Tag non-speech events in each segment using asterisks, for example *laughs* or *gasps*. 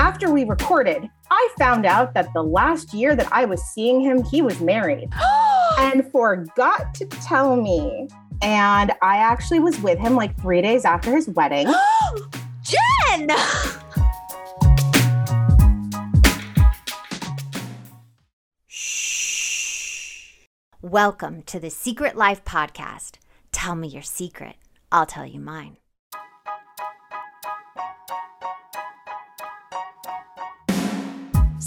After we recorded, I found out that the last year that I was seeing him, he was married *gasps* and forgot to tell me. And I actually was with him like three days after his wedding. *gasps* Jen! Shh. Welcome to the Secret Life Podcast. Tell me your secret. I'll tell you mine.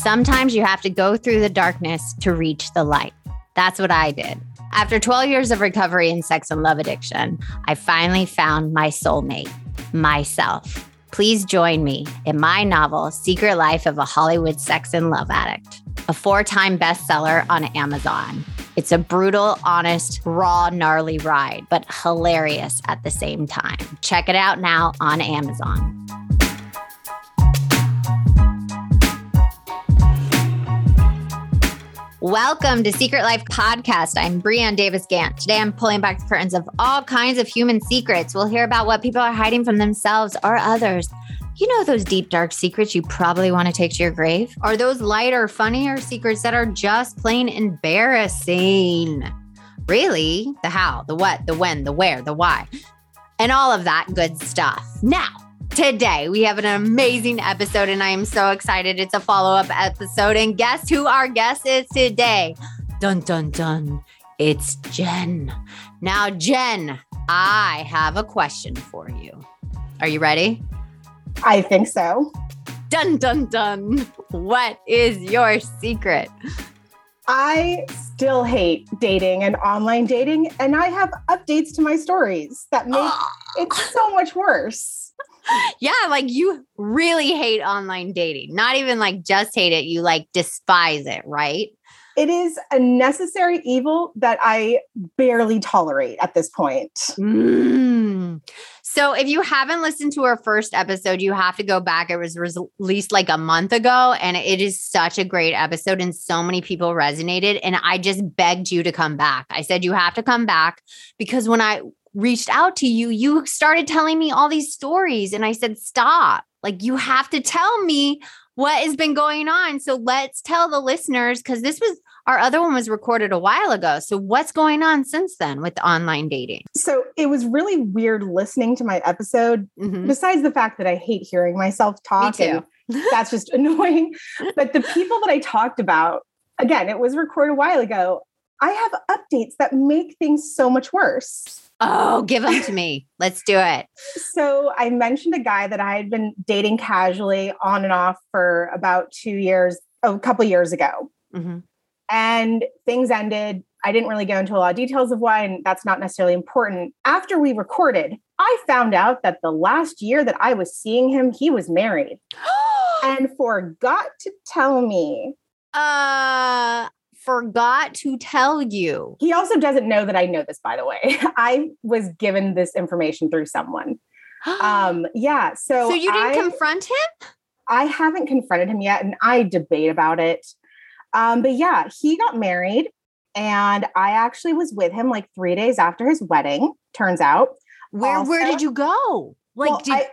Sometimes you have to go through the darkness to reach the light. That's what I did. After 12 years of recovery in sex and love addiction, I finally found my soulmate, myself. Please join me in my novel, Secret Life of a Hollywood Sex and Love Addict, a four time bestseller on Amazon. It's a brutal, honest, raw, gnarly ride, but hilarious at the same time. Check it out now on Amazon. Welcome to Secret Life Podcast. I'm Breanne Davis Gant. Today I'm pulling back the curtains of all kinds of human secrets. We'll hear about what people are hiding from themselves or others. You know those deep, dark secrets you probably want to take to your grave? Or those lighter, funnier secrets that are just plain embarrassing? Really? The how, the what, the when, the where, the why, and all of that good stuff. Now, Today, we have an amazing episode, and I am so excited. It's a follow up episode. And guess who our guest is today? Dun, dun, dun. It's Jen. Now, Jen, I have a question for you. Are you ready? I think so. Dun, dun, dun. What is your secret? I still hate dating and online dating, and I have updates to my stories that make ah. it so much worse yeah, like you really hate online dating. Not even like just hate it, you like despise it, right? It is a necessary evil that I barely tolerate at this point. Mm. So, if you haven't listened to our first episode, you have to go back. It was released like a month ago, and it is such a great episode, and so many people resonated. And I just begged you to come back. I said, You have to come back because when I reached out to you, you started telling me all these stories. And I said, stop. Like, you have to tell me what has been going on. So let's tell the listeners, because this was our other one was recorded a while ago. So what's going on since then with online dating? So it was really weird listening to my episode, mm-hmm. besides the fact that I hate hearing myself talk. And *laughs* that's just annoying. But the people that I talked about, again, it was recorded a while ago. I have updates that make things so much worse. Oh, give them to me. Let's do it. So, I mentioned a guy that I had been dating casually on and off for about two years, a couple years ago. Mm-hmm. And things ended. I didn't really go into a lot of details of why, and that's not necessarily important. After we recorded, I found out that the last year that I was seeing him, he was married *gasps* and forgot to tell me. Uh, forgot to tell you. He also doesn't know that I know this, by the way. *laughs* I was given this information through someone. *gasps* um, yeah. So, so you didn't I, confront him? I haven't confronted him yet, and I debate about it. Um, but yeah, he got married, and I actually was with him like three days after his wedding. Turns out, where also, where did you go? Like, well, did- I,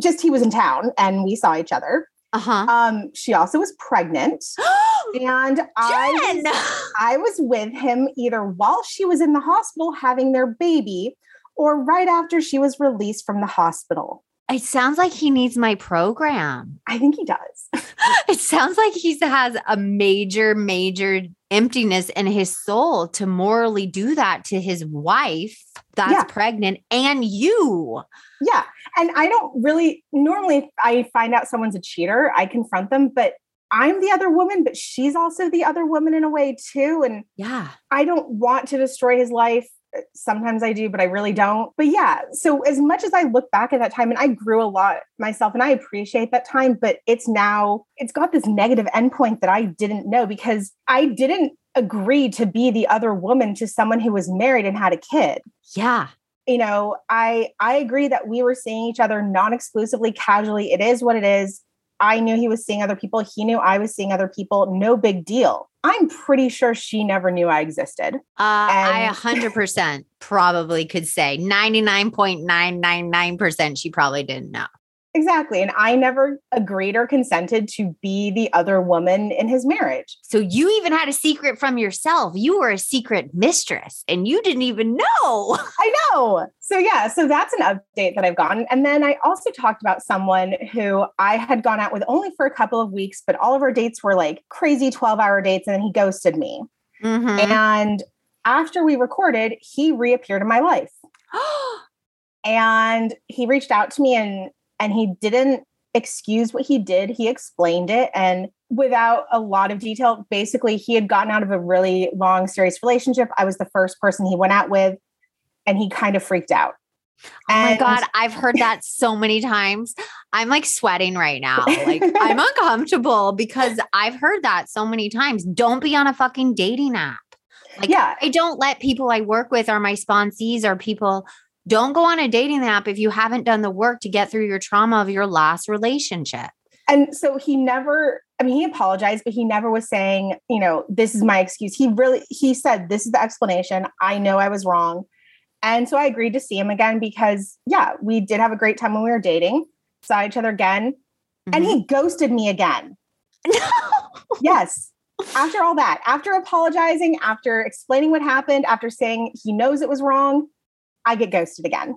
just he was in town, and we saw each other. Uh-huh. Um, she also was pregnant. *gasps* and I was, I was with him either while she was in the hospital having their baby or right after she was released from the hospital. It sounds like he needs my program. I think he does. *laughs* it sounds like he has a major, major emptiness in his soul to morally do that to his wife that's yeah. pregnant and you. Yeah. And I don't really normally I find out someone's a cheater, I confront them, but I'm the other woman, but she's also the other woman in a way too. And yeah, I don't want to destroy his life. Uh, sometimes I do, but I really don't. But yeah, so as much as I look back at that time and I grew a lot myself and I appreciate that time, but it's now, it's got this negative endpoint that I didn't know because I didn't agree to be the other woman to someone who was married and had a kid. Yeah you know i i agree that we were seeing each other non-exclusively casually it is what it is I knew he was seeing other people. He knew I was seeing other people. No big deal. I'm pretty sure she never knew I existed. Uh, I 100% *laughs* probably could say 99.999% she probably didn't know. Exactly. And I never agreed or consented to be the other woman in his marriage. So you even had a secret from yourself. You were a secret mistress and you didn't even know. *laughs* I know. So, yeah, so that's an update that I've gotten. And then I also talked about someone who I had gone out with only for a couple of weeks, but all of our dates were like crazy 12 hour dates. And then he ghosted me. Mm-hmm. And after we recorded, he reappeared in my life. *gasps* and he reached out to me and and he didn't excuse what he did. He explained it. And without a lot of detail, basically, he had gotten out of a really long, serious relationship. I was the first person he went out with, and he kind of freaked out. Oh my God, I've heard that so many times. I'm like sweating right now. Like I'm *laughs* uncomfortable because I've heard that so many times. Don't be on a fucking dating app. Like, yeah. I don't let people I work with or my sponsees or people don't go on a dating app if you haven't done the work to get through your trauma of your last relationship. And so he never, I mean, he apologized, but he never was saying, you know, this is my excuse. He really, he said, this is the explanation. I know I was wrong. And so I agreed to see him again because, yeah, we did have a great time when we were dating, saw each other again, mm-hmm. and he mm-hmm. ghosted me again. *laughs* No. yes. After all that, after apologizing, after explaining what happened, after saying he knows it was wrong, I get ghosted again.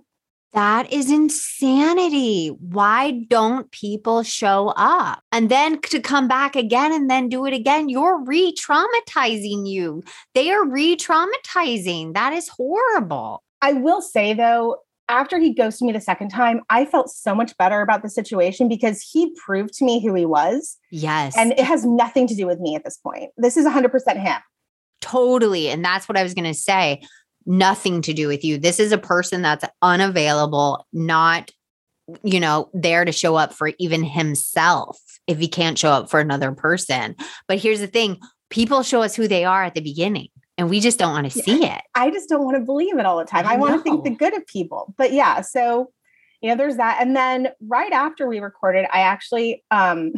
That is insanity. Why don't people show up? And then to come back again and then do it again, you're re traumatizing you. They are re traumatizing. That is horrible. I will say though, after he ghosted me the second time, I felt so much better about the situation because he proved to me who he was. Yes. And it has nothing to do with me at this point. This is 100% him. Totally. And that's what I was going to say nothing to do with you. This is a person that's unavailable, not, you know, there to show up for even himself if he can't show up for another person. But here's the thing people show us who they are at the beginning. And we just don't want to see it. I just don't want to believe it all the time. I, I want to think the good of people. But yeah, so you know, there's that. And then right after we recorded, I actually um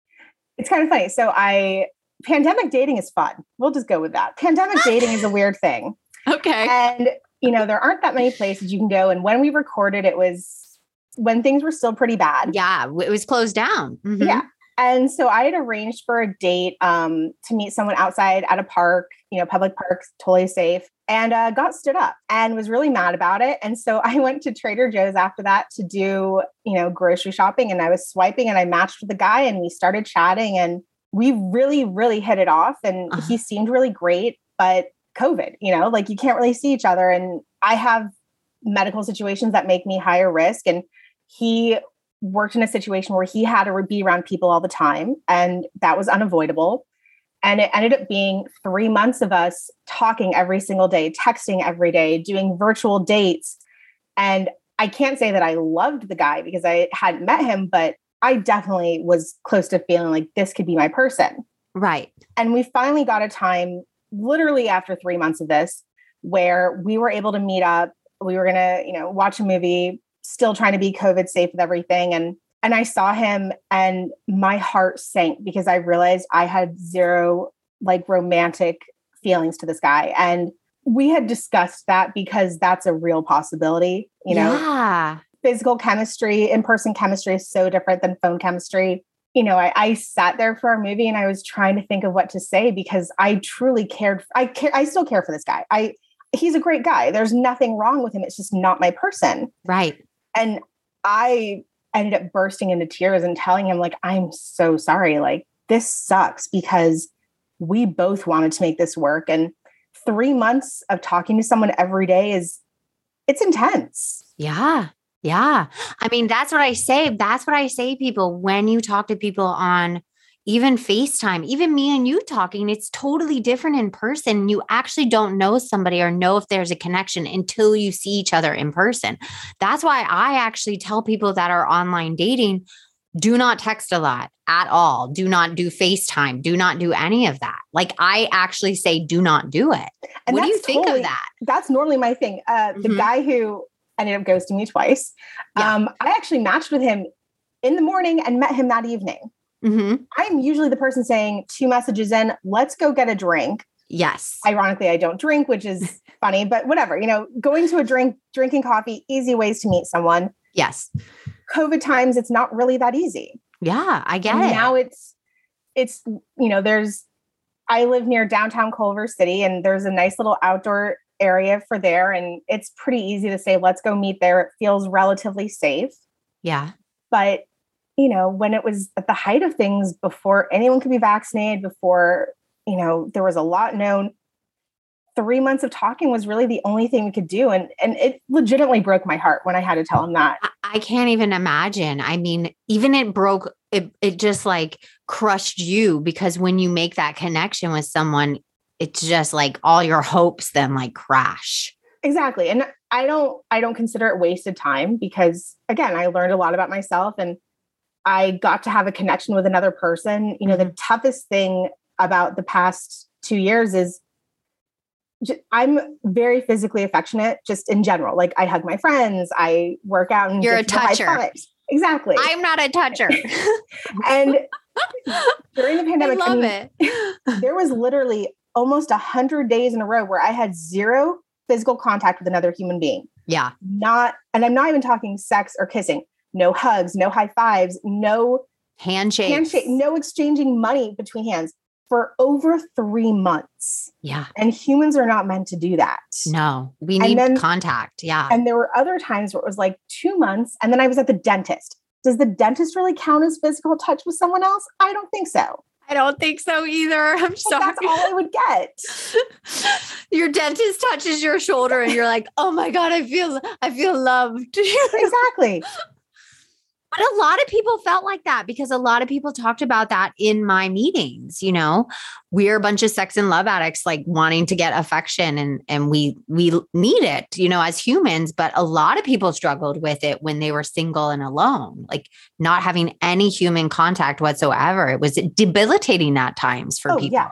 *laughs* it's kind of funny. So I pandemic dating is fun. We'll just go with that. Pandemic dating is a weird thing. Okay. And, you know, there aren't that many places you can go. And when we recorded, it was when things were still pretty bad. Yeah. It was closed down. Mm-hmm. Yeah. And so I had arranged for a date um, to meet someone outside at a park, you know, public parks, totally safe, and uh, got stood up and was really mad about it. And so *laughs* I went to Trader Joe's after that to do, you know, grocery shopping. And I was swiping and I matched with the guy and we started chatting and we really, really hit it off. And uh-huh. he seemed really great. But COVID, you know, like you can't really see each other. And I have medical situations that make me higher risk. And he worked in a situation where he had to be around people all the time, and that was unavoidable. And it ended up being three months of us talking every single day, texting every day, doing virtual dates. And I can't say that I loved the guy because I hadn't met him, but I definitely was close to feeling like this could be my person. Right. And we finally got a time literally after three months of this where we were able to meet up. We were gonna, you know, watch a movie, still trying to be COVID safe with everything. And and I saw him and my heart sank because I realized I had zero like romantic feelings to this guy. And we had discussed that because that's a real possibility, you know. Yeah. Physical chemistry, in-person chemistry is so different than phone chemistry you know, I, I, sat there for our movie and I was trying to think of what to say because I truly cared. I care. I still care for this guy. I he's a great guy. There's nothing wrong with him. It's just not my person. Right. And I ended up bursting into tears and telling him like, I'm so sorry. Like this sucks because we both wanted to make this work. And three months of talking to someone every day is it's intense. Yeah. Yeah. I mean, that's what I say. That's what I say, people, when you talk to people on even FaceTime, even me and you talking, it's totally different in person. You actually don't know somebody or know if there's a connection until you see each other in person. That's why I actually tell people that are online dating do not text a lot at all. Do not do FaceTime. Do not do any of that. Like I actually say, do not do it. And what do you think totally, of that? That's normally my thing. Uh, the mm-hmm. guy who ended up ghosting me twice. Yeah. Um, I actually matched with him in the morning and met him that evening. Mm-hmm. I'm usually the person saying two messages in, let's go get a drink. Yes. Ironically, I don't drink, which is *laughs* funny, but whatever, you know, going to a drink, drinking coffee, easy ways to meet someone. Yes. COVID times, it's not really that easy. Yeah, I get and it. Now it's it's you know, there's I live near downtown Culver City and there's a nice little outdoor area for there and it's pretty easy to say let's go meet there. It feels relatively safe. Yeah. But you know, when it was at the height of things before anyone could be vaccinated, before, you know, there was a lot known, three months of talking was really the only thing we could do. And and it legitimately broke my heart when I had to tell him that. I can't even imagine. I mean, even it broke it it just like crushed you because when you make that connection with someone, it's just like all your hopes then like crash. Exactly. And I don't I don't consider it wasted time because again, I learned a lot about myself and I got to have a connection with another person. You know, mm-hmm. the toughest thing about the past 2 years is I'm very physically affectionate just in general. Like I hug my friends, I work out and You're a toucher. Exactly. I'm not a toucher. *laughs* and *laughs* during the pandemic, I love I mean, it. *laughs* there was literally almost a hundred days in a row where I had zero physical contact with another human being. Yeah. Not, and I'm not even talking sex or kissing. No hugs, no high fives, no handshake, handshake, no exchanging money between hands for over three months. Yeah. And humans are not meant to do that. No, we need then, contact. Yeah. And there were other times where it was like two months. And then I was at the dentist. Does the dentist really count as physical touch with someone else? I don't think so. I don't think so either. *laughs* I'm but sorry. That's all I would get. *laughs* your dentist touches your shoulder and you're like, "Oh my god, I feel I feel loved." *laughs* exactly. But a lot of people felt like that because a lot of people talked about that in my meetings, you know. We're a bunch of sex and love addicts like wanting to get affection and and we we need it, you know, as humans, but a lot of people struggled with it when they were single and alone, like not having any human contact whatsoever. It was debilitating at times for oh, people. Yeah.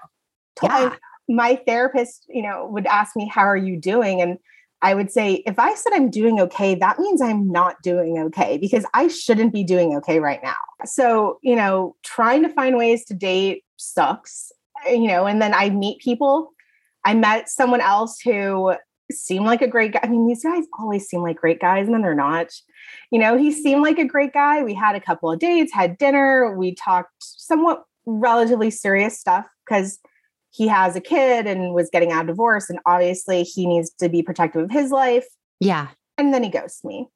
yeah. My therapist, you know, would ask me, "How are you doing?" and I would say if I said I'm doing okay, that means I'm not doing okay because I shouldn't be doing okay right now. So, you know, trying to find ways to date sucks, eh, you know, and then I meet people. I met someone else who seemed like a great guy. I mean, these guys always seem like great guys and then they're not. You know, he seemed like a great guy. We had a couple of dates, had dinner, we talked somewhat relatively serious stuff because he has a kid and was getting out of divorce and obviously he needs to be protective of his life. Yeah. And then he ghosts me.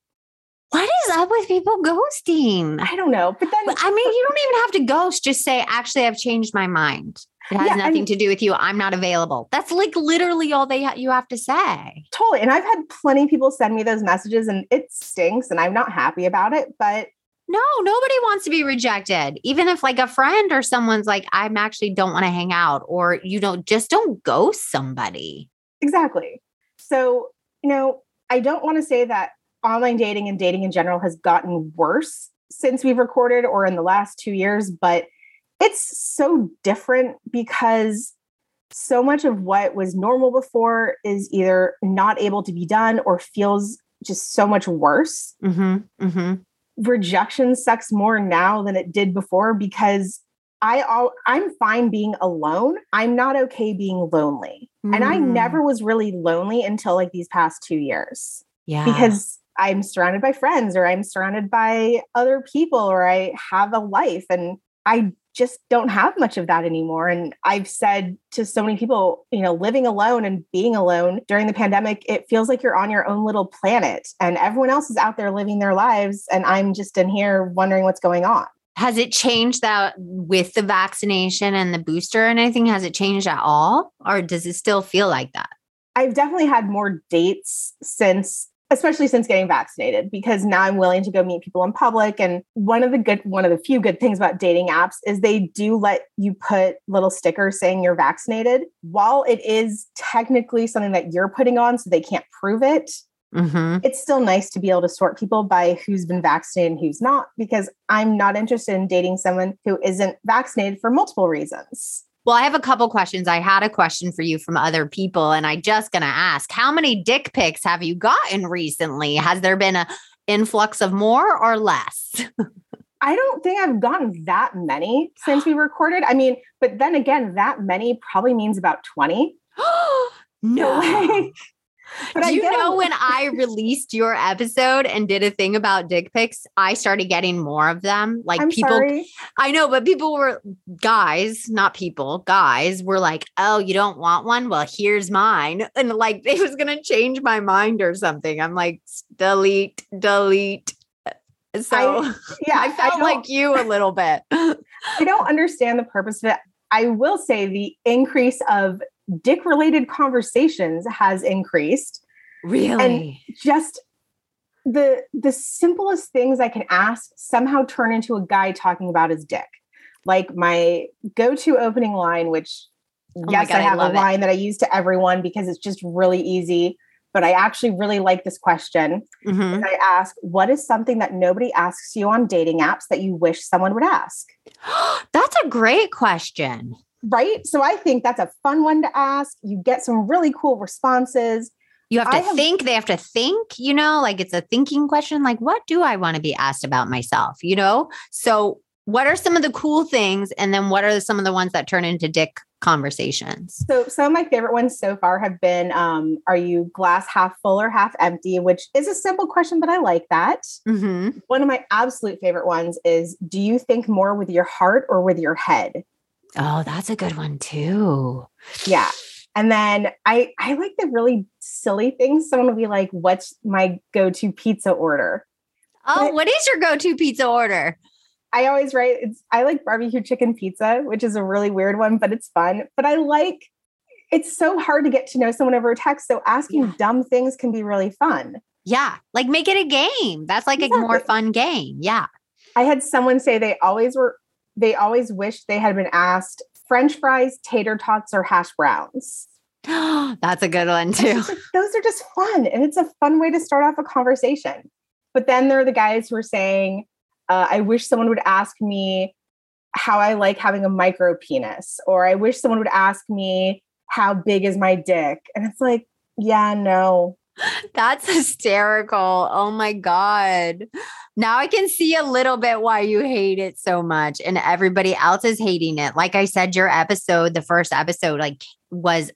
What is up with people ghosting? I don't know but then i mean you don't even have to ghost just say actually i've changed my mind. It has yeah, nothing to do with you. I'm not available. That's like literally all they ha- you have to say. Totally and i've had plenty of people send me those messages and it stinks and i'm not happy about it but no, nobody wants to be rejected. Even if like a friend or someone's like, I'm actually don't want to hang out, or you know, just don't ghost somebody. Exactly. So, you know, I don't want to say that online dating and dating in general has gotten worse since we've recorded or in the last two years, but it's so different because so much of what was normal before is either not able to be done or feels just so much worse. Mm-hmm, mm-hmm rejection sucks more now than it did before because I all I'm fine being alone. I'm not okay being lonely. Mm. And I mm. never was really lonely until like these past 2 years. Yeah. Because I'm surrounded by friends or I'm surrounded by other people or I have a life and I just don't have much of that anymore. And I've said to so many people, you know, living alone and being alone during the pandemic, it feels like you're on your own little planet and everyone else is out there living their lives. And I'm just in here wondering what's going on. Has it changed that with the vaccination and the booster and anything? Has it changed at all? Or does it still feel like that? I've definitely had more dates since especially since getting vaccinated because now I'm willing to go meet people in public. And one of the good one of the few good things about dating apps is they do let you put little stickers saying you're vaccinated. While it is technically something that you're putting on so they can't prove it mm-hmm. it's still nice to be able to sort people by who's been vaccinated and who's not because I'm not interested in dating someone who isn't vaccinated for multiple reasons well, I have a couple questions. I had a question for you from other people, and I just gonna ask: How many dick pics have you gotten recently? Has there been a influx of more or less? *laughs* I don't think I've gotten that many since we recorded. I mean, but then again, that many probably means about 20. *gasps* no. So *laughs* like, But Do I you know when I released your episode and did a thing about dick pics, I started getting more of them. Like I'm people, sorry. I know, but people were guys, not people, guys were like, "Oh, you don't want one? Well, here's mine," *laughs* and like it was gonna change my mind or something. I'm like, delete, delete. So I, *laughs* yeah, I felt I like you a little bit. *laughs* I don't understand the purpose of it. I will say the increase of dick related conversations has increased. Really? And just the the simplest things I can ask somehow turn into a guy talking about his dick. Like my go-to opening line, which oh yes, God, I have I a line it. that I use to everyone because it's just really easy. But I actually really like this question. Mm-hmm. I ask, what is something that nobody asks you on dating apps that you wish someone would ask? *gasps* That's a great question right? So I think that's a fun one to ask. You get some really cool responses. You have to have, think, they have to think, you know, like it's a thinking question. Like, what do I want to be asked about myself? You know? So, what are some of the cool things? And then what are some of the ones that turn into dick conversations? So, some of my favorite ones so far have been um, Are you glass half full or half empty? Which is a simple question, but I like that. Mm-hmm. One of my absolute favorite ones is Do you think more with your heart or with your head? Oh, that's a good one too. Yeah. And then I I like the really silly things. Someone will be like, "What's my go-to pizza order?" Oh, but what is your go-to pizza order? I always write it's I like barbecue chicken pizza, which is a really weird one, but it's fun. But I like it's so hard to get to know someone over text. So asking yeah. dumb things can be really fun. Yeah. Like make it a game. That's like exactly. a more fun game. Yeah. I had someone say they always were they always wish they had been asked French fries, tater tots, or hash browns. *gasps* That's a good one too. Those are just fun. And it's a fun way to start off a conversation. But then there are the guys who are saying, uh, I wish someone would ask me how I like having a micro penis, or I wish someone would ask me how big is my dick. And it's like, yeah, no, *laughs* that's hysterical. Oh my God. Now I can see a little bit why you hate it so much and everybody else is hating it. Like I said, your episode, the first episode, like was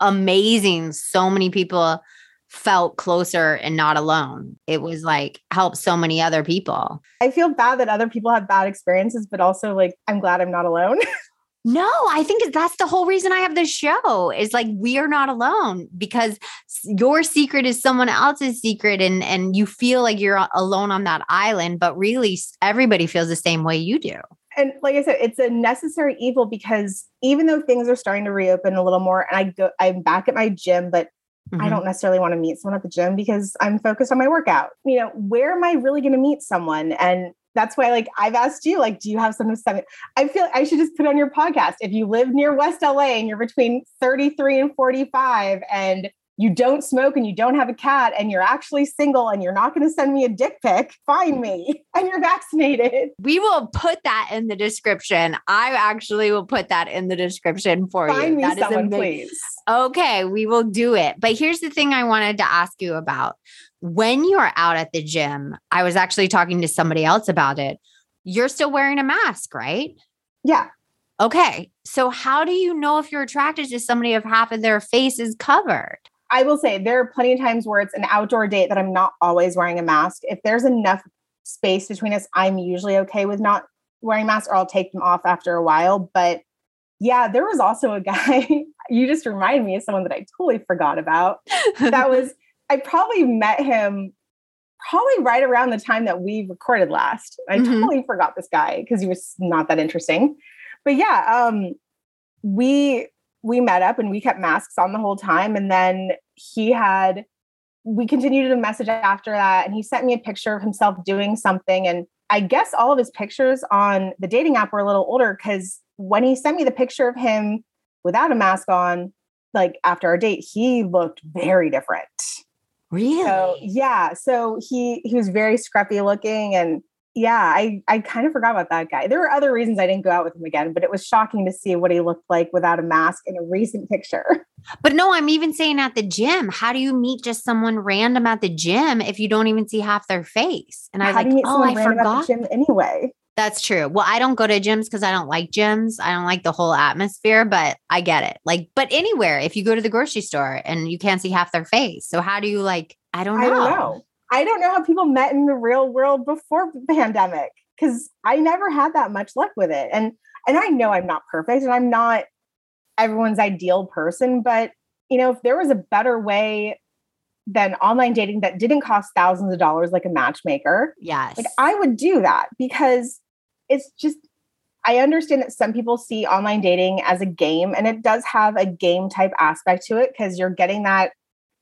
amazing. So many people felt closer and not alone. It was like helped so many other people. I feel bad that other people have bad experiences, but also like I'm glad I'm not alone. *laughs* No, I think that's the whole reason I have this show is like we are not alone because your secret is someone else's secret and and you feel like you're alone on that island but really everybody feels the same way you do. And like I said, it's a necessary evil because even though things are starting to reopen a little more and I go I'm back at my gym but mm-hmm. I don't necessarily want to meet someone at the gym because I'm focused on my workout. You know, where am I really going to meet someone and that's why like I've asked you, like, do you have some seven? I feel I should just put on your podcast. If you live near West LA and you're between 33 and 45 and you don't smoke and you don't have a cat and you're actually single and you're not going to send me a dick pic, find me *laughs* and you're vaccinated. We will put that in the description. I actually will put that in the description for find you. Me that someone, please. Okay, we will do it. But here's the thing I wanted to ask you about when you're out at the gym, I was actually talking to somebody else about it. You're still wearing a mask, right? Yeah. Okay. So, how do you know if you're attracted to somebody if half of their face is covered? I will say there are plenty of times where it's an outdoor date that I'm not always wearing a mask. If there's enough space between us, I'm usually okay with not wearing masks or I'll take them off after a while. But yeah, there was also a guy, *laughs* you just reminded me of someone that I totally forgot about. That *laughs* was I probably met him probably right around the time that we recorded last. I mm-hmm. totally forgot this guy because he was not that interesting. But yeah, um, we we met up and we kept masks on the whole time. And then he had we continued to message after that, and he sent me a picture of himself doing something. And I guess all of his pictures on the dating app were a little older because when he sent me the picture of him without a mask on, like after our date, he looked very different. Really? So yeah. So he he was very scruffy looking and yeah, I I kind of forgot about that guy. There were other reasons I didn't go out with him again, but it was shocking to see what he looked like without a mask in a recent picture. *laughs* But no, I'm even saying at the gym. How do you meet just someone random at the gym if you don't even see half their face? And I was like, oh, I forgot. gym anyway. That's true. Well, I don't go to gyms because I don't like gyms. I don't like the whole atmosphere, but I get it. Like, but anywhere, if you go to the grocery store and you can't see half their face. So how do you like, I don't know. I don't know. I don't know how people met in the real world before the pandemic because I never had that much luck with it. And and I know I'm not perfect and I'm not everyone's ideal person, but you know, if there was a better way than online dating that didn't cost thousands of dollars like a matchmaker, yes. Like I would do that because it's just I understand that some people see online dating as a game and it does have a game type aspect to it because you're getting that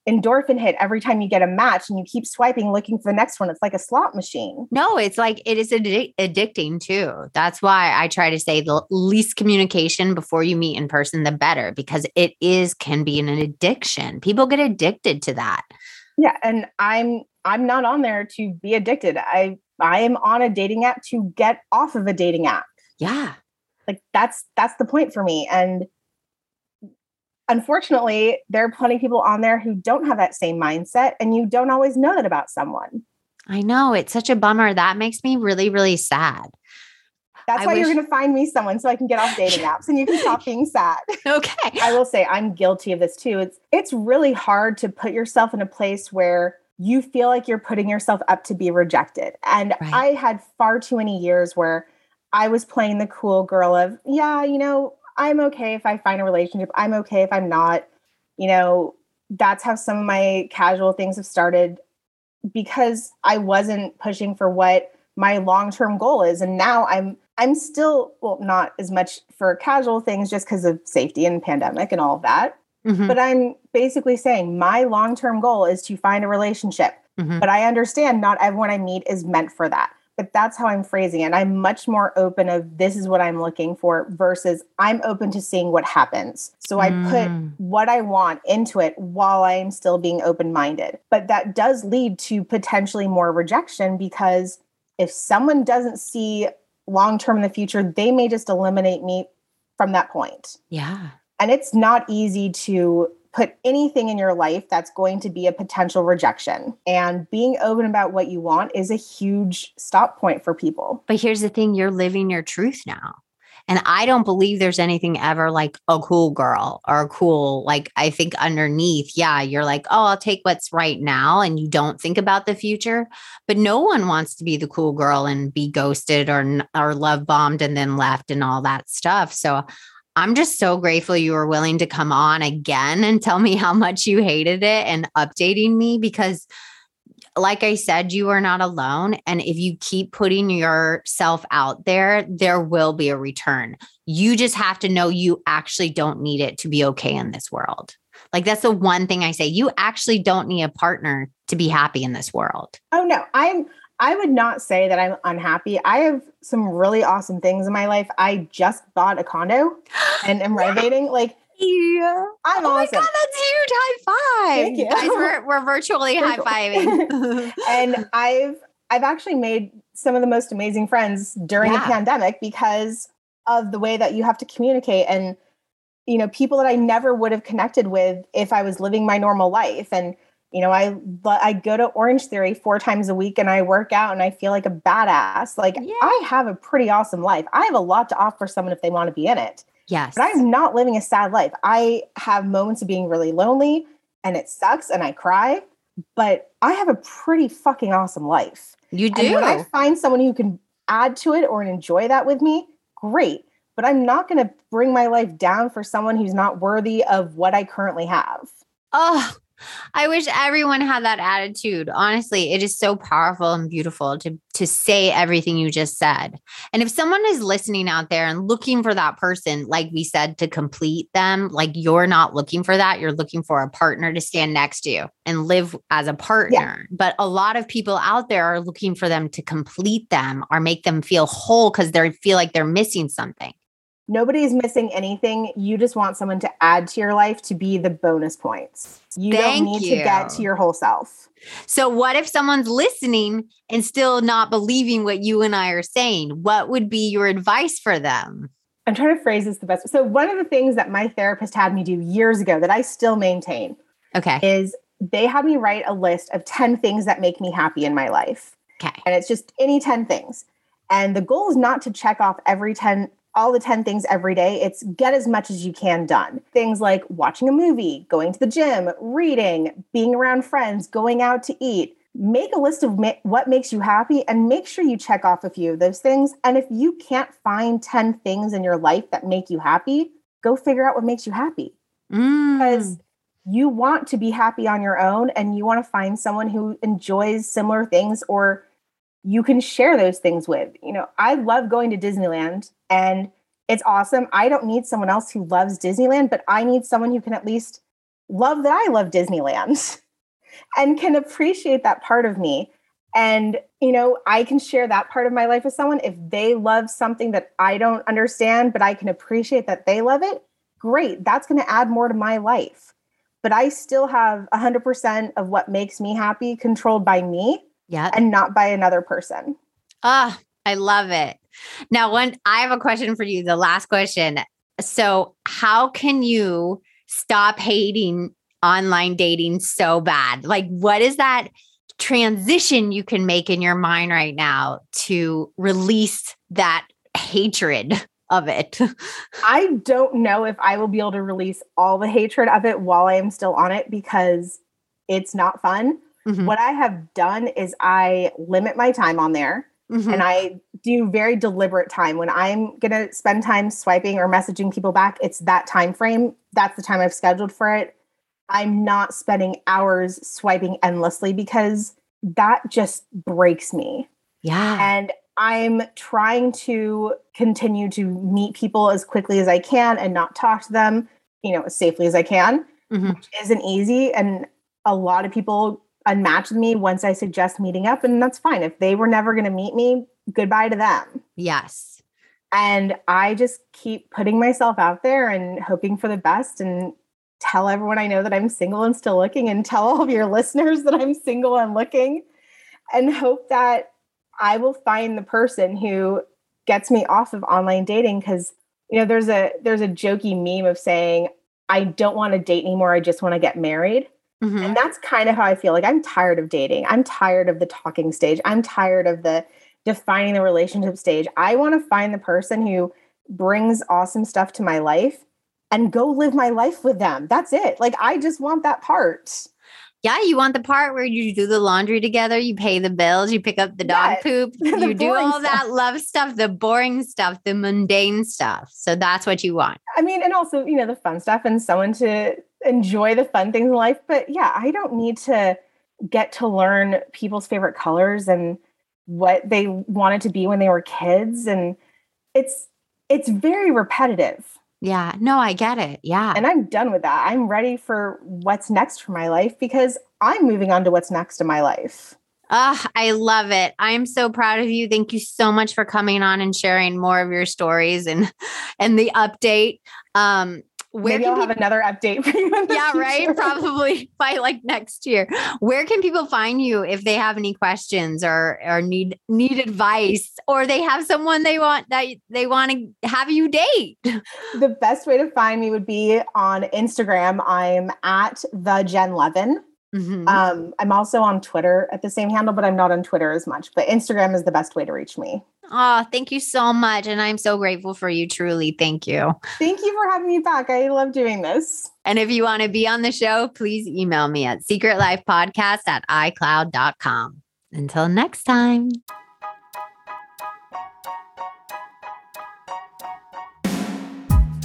endorphin hit every time you get a match and you keep swiping looking for the next one. It's like a slot machine. No, it's like it is addic- addicting too. That's why I try to say the least communication before you meet in person, the better, because it is can be an addiction. People get addicted to that. Yeah. And I'm I'm not on there to be addicted. I I am on a dating app to get off of a dating app. Yeah. Like that's that's the point for me. And unfortunately, there are plenty of people on there who don't have that same mindset, and you don't always know that about someone. I know. It's such a bummer. That makes me really, really sad. That's I why wish... you're going to find me someone so I can get off dating apps and you can stop *laughs* being sad. Okay. I will say I'm guilty of this too. It's it's really hard to put yourself in a place where you feel like you're putting yourself up to be rejected. And right. I had far too many years where I was playing the cool girl of, yeah, you know, I'm okay if I find a relationship. I'm okay if I'm not. You know, that's how some of my casual things have started because I wasn't pushing for what my long-term goal is and now I'm I'm still well not as much for casual things just because of safety and pandemic and all of that. Mm-hmm. But I'm basically saying my long-term goal is to find a relationship. Mm-hmm. But I understand not everyone I meet is meant for that but that's how I'm phrasing it. I'm much more open of this is what I'm looking for versus I'm open to seeing what happens. So I mm. put what I want into it while I'm still being open minded. But that does lead to potentially more rejection because if someone doesn't see long term in the future, they may just eliminate me from that point. Yeah. And it's not easy to put anything in your life that's going to be a potential rejection. And being open about what you want is a huge stop point for people. But here's the thing you're living your truth now. And I don't believe there's anything ever like a cool girl or a cool, like, I think underneath, yeah, you're like, oh, I'll take what's right now. And you don't think about the future. But no one wants to be the cool girl and be ghosted or, or love bombed and then left and all that stuff. So I'm just so grateful you were willing to come on again and tell me how much you hated it and updating me because like I said, you are not alone. And if you keep putting yourself out there, there will be a return. You just have to know you actually don't need it to be okay in this world. Like, that's the one thing I say. You actually don't need a partner to be happy in this world. Oh, no. I'm, I would not say that I'm unhappy. I have some really awesome things in my life. I just bought a condo *gasps* and am renovating. Like, yeah. I'm oh awesome. my God, that's huge. High five. Thank you. Guys, we're, we're virtually high fiving. *laughs* *laughs* and I've I've actually made some of the most amazing friends during yeah. the pandemic because of the way that you have to communicate and you know people that I never would have connected with if I was living my normal life and you know i i go to Orangetheory four times a week and i work out and i feel like a badass. Like yeah. i have a pretty awesome life. I have a lot to offer someone if they want to be in it. Yes. But i'm not living a sad life. I have moments of being really lonely and it sucks and i cry but i have a pretty fucking awesome life. You do and when i find someone who can add to it or enjoy that with me great. But i'm not going to bring my life down for someone who's not worthy of what i currently have. Oh I wish everyone had that attitude. Honestly, it is so powerful and beautiful to to say everything you just said. And if someone is listening out there and looking for that person, like we said, to complete them, like you're not looking for that, you're looking for a partner to stand next to you and live as a partner. Yeah. But a lot of people out there are looking for them to complete them or make them feel whole because they feel like they're missing something. Nobody's missing anything. You just want someone to add to your life to be the bonus points. You Thank don't need you. to get to your whole self. So, what if someone's listening and still not believing what you and I are saying? What would be your advice for them? I'm trying to phrase this the best. So, one of the things that my therapist had me do years ago that I still maintain okay. is they had me write a list of 10 things that make me happy in my life. Okay. And it's just any 10 things. And the goal is not to check off every 10 all the 10 things every day. It's get as much as you can done. Things like watching a movie, going to the gym, reading, being around friends, going out to eat. Make a list of ma- what makes you happy and make sure you check off a few of those things. And if you can't find 10 things in your life that make you happy, go figure out what makes you happy. Mm. Because you want to be happy on your own and you want to find someone who enjoys similar things or you can share those things with. You know, I love going to Disneyland and it's awesome. I don't need someone else who loves Disneyland, but I need someone who can at least love that I love Disneyland *laughs* and can appreciate that part of me. And, you know, I can share that part of my life with someone. If they love something that I don't understand, but I can appreciate that they love it, great. That's going to add more to my life. But I still have 100% of what makes me happy controlled by me yeah. And not by another person. Ah, oh, I love it. Now, one, I have a question for you. The last question. So, how can you stop hating online dating so bad? Like, what is that transition you can make in your mind right now to release that hatred of it? *laughs* I don't know if I will be able to release all the hatred of it while I am still on it because it's not fun. Mm-hmm. What I have done is I limit my time on there mm-hmm. and I do very deliberate time. When I'm going to spend time swiping or messaging people back, it's that time frame. That's the time I've scheduled for it. I'm not spending hours swiping endlessly because that just breaks me. Yeah. And I'm trying to continue to meet people as quickly as I can and not talk to them, you know, as safely as I can, mm-hmm. which isn't easy. And a lot of people unmatch with me once I suggest meeting up, and that's fine. If they were never going to meet me, goodbye to them. Yes. And I just keep putting myself out there and hoping for the best and tell everyone I know that I'm single and still looking, and tell all of your listeners that I'm single and looking, and hope that I will find the person who gets me off of online dating because you know there's a there's a jokey meme of saying I don't want to date anymore I just want to get married Mm-hmm. And that's kind of how I feel like I'm tired of dating. I'm tired of the talking stage. I'm tired of the defining the relationship stage. I want to find the person who brings awesome stuff to my life and go live my life with them. That's it. Like I just want that part. Yeah, you want the part where you do the laundry together, you pay the bills, you pick up the dog poop, *laughs* you do all stuff. that love stuff, the boring stuff, the mundane stuff. So that's what you want. I mean, and also, you know, the fun stuff and someone to enjoy the fun things in life. But yeah, I don't need to get to learn people's favorite colors and what they wanted to be when they were kids. And it's it's very repetitive. Yeah, no, I get it. Yeah. And I'm done with that. I'm ready for what's next for my life because I'm moving on to what's next in my life. Ah, oh, I love it. I'm so proud of you. Thank you so much for coming on and sharing more of your stories and *laughs* and the update. Um, where Maybe I'll people, have another update for you. yeah, right. *laughs* Probably by like next year. Where can people find you if they have any questions or or need need advice or they have someone they want that they want to have you date? The best way to find me would be on Instagram. I'm at the Jen Levin. Mm-hmm. Um, I'm also on Twitter at the same handle, but I'm not on Twitter as much. But Instagram is the best way to reach me. Oh, thank you so much. And I'm so grateful for you, truly. Thank you. Thank you for having me back. I love doing this. And if you want to be on the show, please email me at secretlifepodcast at icloud.com. Until next time.